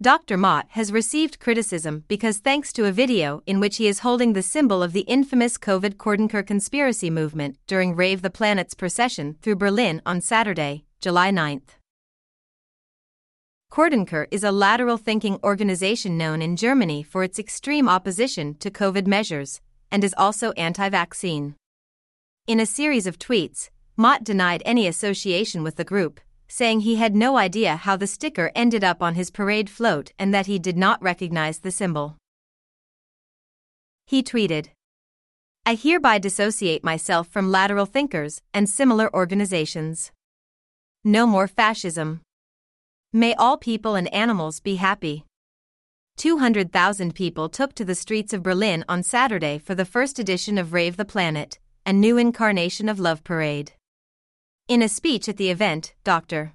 Dr. Motte has received criticism because thanks to a video in which he is holding the symbol of the infamous COVID Querdenker conspiracy movement during Rave the Planet's procession through Berlin on Saturday, July 9th. Querdenker is a lateral thinking organization known in Germany for its extreme opposition to COVID measures and is also anti vaccine. In a series of tweets, Motte denied any association with the group, saying he had no idea how the sticker ended up on his parade float and that he did not recognize the symbol. He tweeted, I hereby dissociate myself from lateral thinkers and similar organizations. No more fascism. May all people and animals be happy. 200,000 people took to the streets of Berlin on Saturday for the first edition of Rave the Planet, a new incarnation of Love Parade. In a speech at the event, Dr.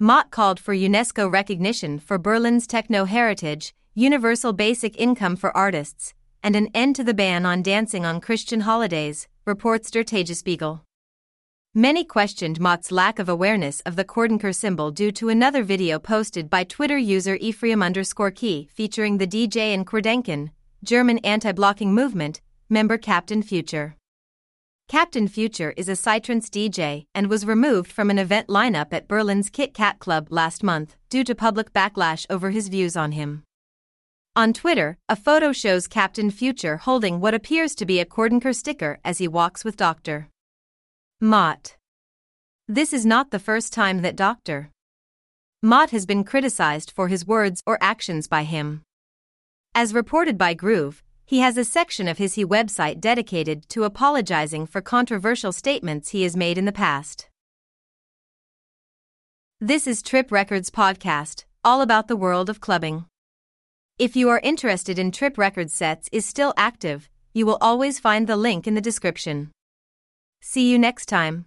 Motte called for UNESCO recognition for Berlin's techno heritage, universal basic income for artists, and an end to the ban on dancing on Christian holidays, reports Der Tagesspiegel. Many questioned Motte's lack of awareness of the Querdenker symbol due to another video posted by Twitter user Ephraim underscore key featuring the DJ and Querdenken, German anti-blocking movement, member Captain Future. Captain Future is a Psytrance DJ and was removed from an event lineup at Berlin's Kit Kat Club last month due to public backlash over his views on him. On Twitter, a photo shows Captain Future holding what appears to be a Querdenker sticker as he walks with Dr. Motte. This is not the first time that Dr. Motte has been criticized for his words or actions by him. As reported by Groove, he has a section of his he website dedicated to apologizing for controversial statements he has made in the past. This is Trip Records Podcast, all about the world of clubbing. If you are interested in Trip Records sets is still active, you will always find the link in the description. See you next time.